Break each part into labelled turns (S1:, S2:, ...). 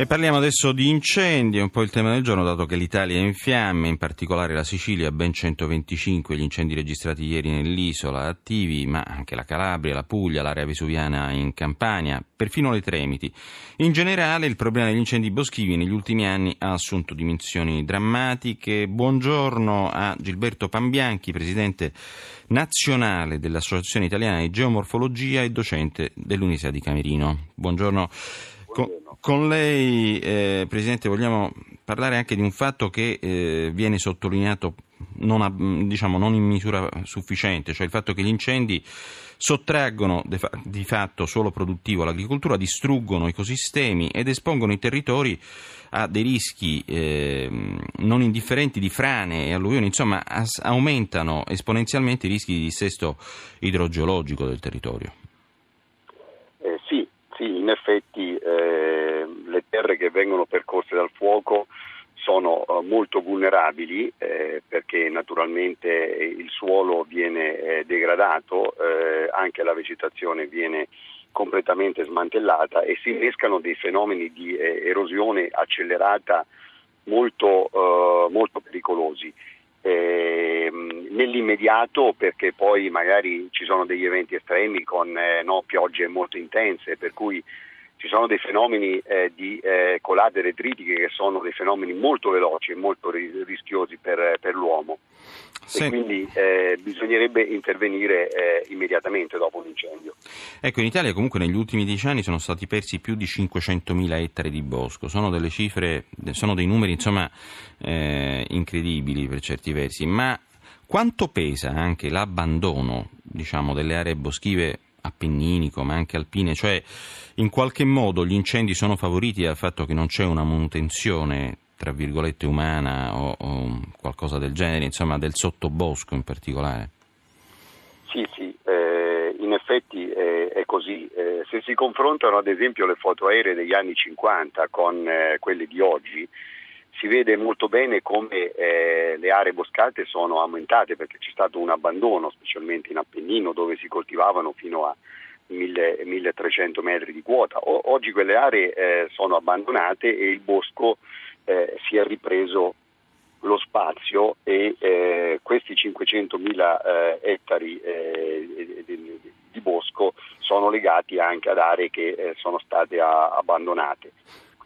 S1: E parliamo adesso di incendi, è un po' il tema del giorno, dato che l'Italia è in fiamme, in particolare la Sicilia, ben 125 gli incendi registrati ieri nell'isola, attivi, ma anche la Calabria, la Puglia, l'area vesuviana in Campania, perfino le Tremiti. In generale il problema degli incendi boschivi negli ultimi anni ha assunto dimensioni drammatiche. Buongiorno a Gilberto Pambianchi, presidente nazionale dell'Associazione Italiana di Geomorfologia e docente dell'Università di Camerino. Buongiorno. Con, con lei, eh, Presidente, vogliamo parlare anche di un fatto che eh, viene sottolineato non, a, diciamo, non, in misura sufficiente, cioè il fatto che gli incendi sottraggono di fatto suolo produttivo all'agricoltura, distruggono ecosistemi ed espongono i territori a dei rischi eh, non indifferenti di frane e alluvioni, insomma as- aumentano esponenzialmente i rischi di dissesto idrogeologico del territorio.
S2: Eh, in effetti eh, le terre che vengono percorse dal fuoco sono eh, molto vulnerabili eh, perché naturalmente il suolo viene eh, degradato, eh, anche la vegetazione viene completamente smantellata e si innescano dei fenomeni di eh, erosione accelerata molto, molto pericolosi. Nell'immediato perché poi magari ci sono degli eventi estremi con eh, no, piogge molto intense per cui ci sono dei fenomeni eh, di eh, colate retritiche che sono dei fenomeni molto veloci e molto rischiosi per, per l'uomo. Sì. E quindi eh, bisognerebbe intervenire eh, immediatamente dopo un incendio.
S1: Ecco, in Italia comunque negli ultimi dieci anni sono stati persi più di 500.000 ettari di bosco, sono delle cifre, sono dei numeri insomma eh, incredibili per certi versi, ma quanto pesa anche l'abbandono diciamo, delle aree boschive appenninico ma anche alpine, cioè in qualche modo gli incendi sono favoriti dal fatto che non c'è una manutenzione tra virgolette umana o, o qualcosa del genere, insomma del sottobosco in particolare?
S2: Sì, sì, eh, in effetti eh, è così. Eh, se si confrontano ad esempio le foto aeree degli anni 50 con eh, quelle di oggi, si vede molto bene come eh, le aree boscate sono aumentate perché c'è stato un abbandono, specialmente in Appennino, dove si coltivavano fino a 1000, 1300 metri di quota. O, oggi quelle aree eh, sono abbandonate e il bosco eh, si è ripreso lo spazio e eh, questi 500.000 eh, ettari eh, di, bosco sono legati anche ad aree che sono state a, abbandonate.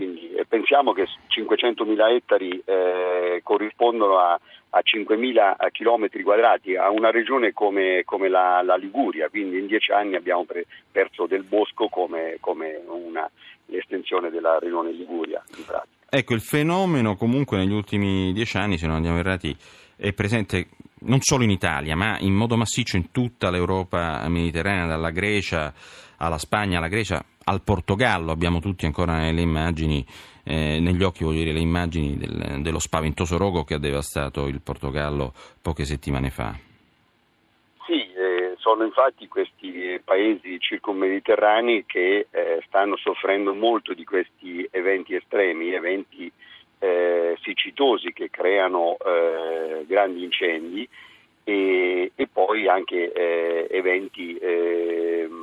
S2: Quindi eh, pensiamo che 500.000 ettari eh, corrispondono a, a 5.000 km quadrati a una regione come, come la, la, Liguria, quindi in dieci anni abbiamo pre, perso del bosco come, come una, l'estensione della regione Liguria.
S1: Ecco, il fenomeno comunque negli ultimi dieci anni, se non andiamo errati, è presente non solo in Italia, ma in modo massiccio in tutta l'Europa mediterranea, dalla Grecia alla Spagna, alla Grecia, al Portogallo. Abbiamo tutti ancora nelle immagini, eh, negli occhi voglio dire, le immagini del, dello spaventoso rogo che ha devastato il Portogallo poche settimane fa.
S2: Sì, eh, sono infatti questi paesi circummediterranei che eh, stanno soffrendo molto di questi eventi estremi, eventi eh, siccitosi che creano eh, grandi incendi e, e poi anche eh, eventi ehm,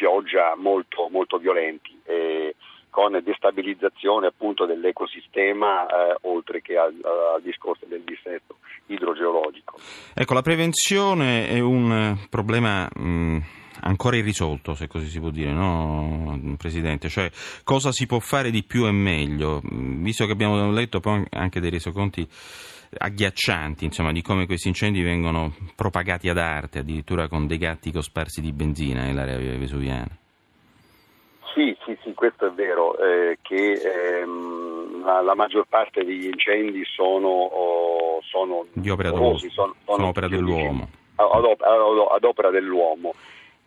S2: pioggia molto, molto violenti. Eh, con destabilizzazione appunto dell'ecosistema eh, oltre che al, al, discorso del dissesto idrogeologico.
S1: Ecco, la prevenzione è un problema mh, ancora irrisolto, se così si può dire, no, Presidente? Cioè, cosa si può fare di più e meglio? Visto che abbiamo letto poi anche dei resoconti agghiaccianti, insomma, di come questi incendi vengono propagati ad arte, addirittura con dei gatti cosparsi di benzina nell'area vesuviana.
S2: Sì, sì, sì, questo è vero, eh, che ehm, la, la, maggior parte degli incendi sono, oh, sono
S1: di opera, dolosi, sono, sono, sono opera dell'uomo.
S2: Ad, ad, ad opera dell'uomo.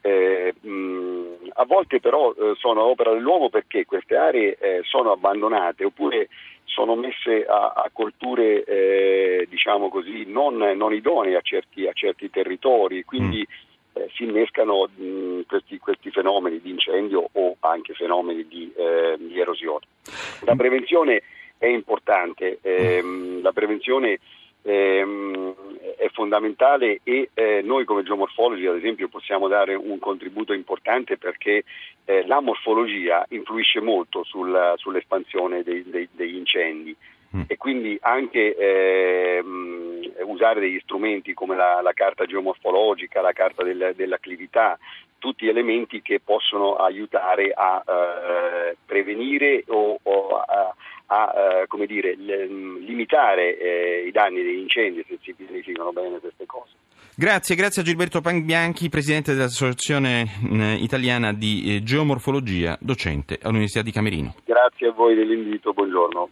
S2: Eh, mh, a volte però eh, sono opera dell'uomo perché queste aree eh, sono abbandonate oppure sono messe a, a colture eh, diciamo così, non, non, idonee a certi, a certi territori, quindi mm. eh, si innescano mh, questi, questi, fenomeni di incendio o anche fenomeni di, eh, di erosione. La prevenzione è importante, ehm, la prevenzione ehm, è fondamentale e eh, noi come geomorfologi ad esempio possiamo dare un contributo importante perché eh, la morfologia influisce molto sul, sull'espansione dei, dei, degli incendi mm. e quindi anche ehm, usare degli strumenti come la, la, carta geomorfologica, la carta del, dell'acclività, tutti elementi che possono aiutare a eh, prevenire o a, eh, dire, limitare eh, i danni degli incendi se si pianificano bene queste cose.
S1: Grazie, grazie a Gilberto Pangbianchi, presidente dell'Associazione eh, Italiana di eh, Geomorfologia, docente all'Università di Camerino.
S2: Grazie a voi dell'invito, buongiorno.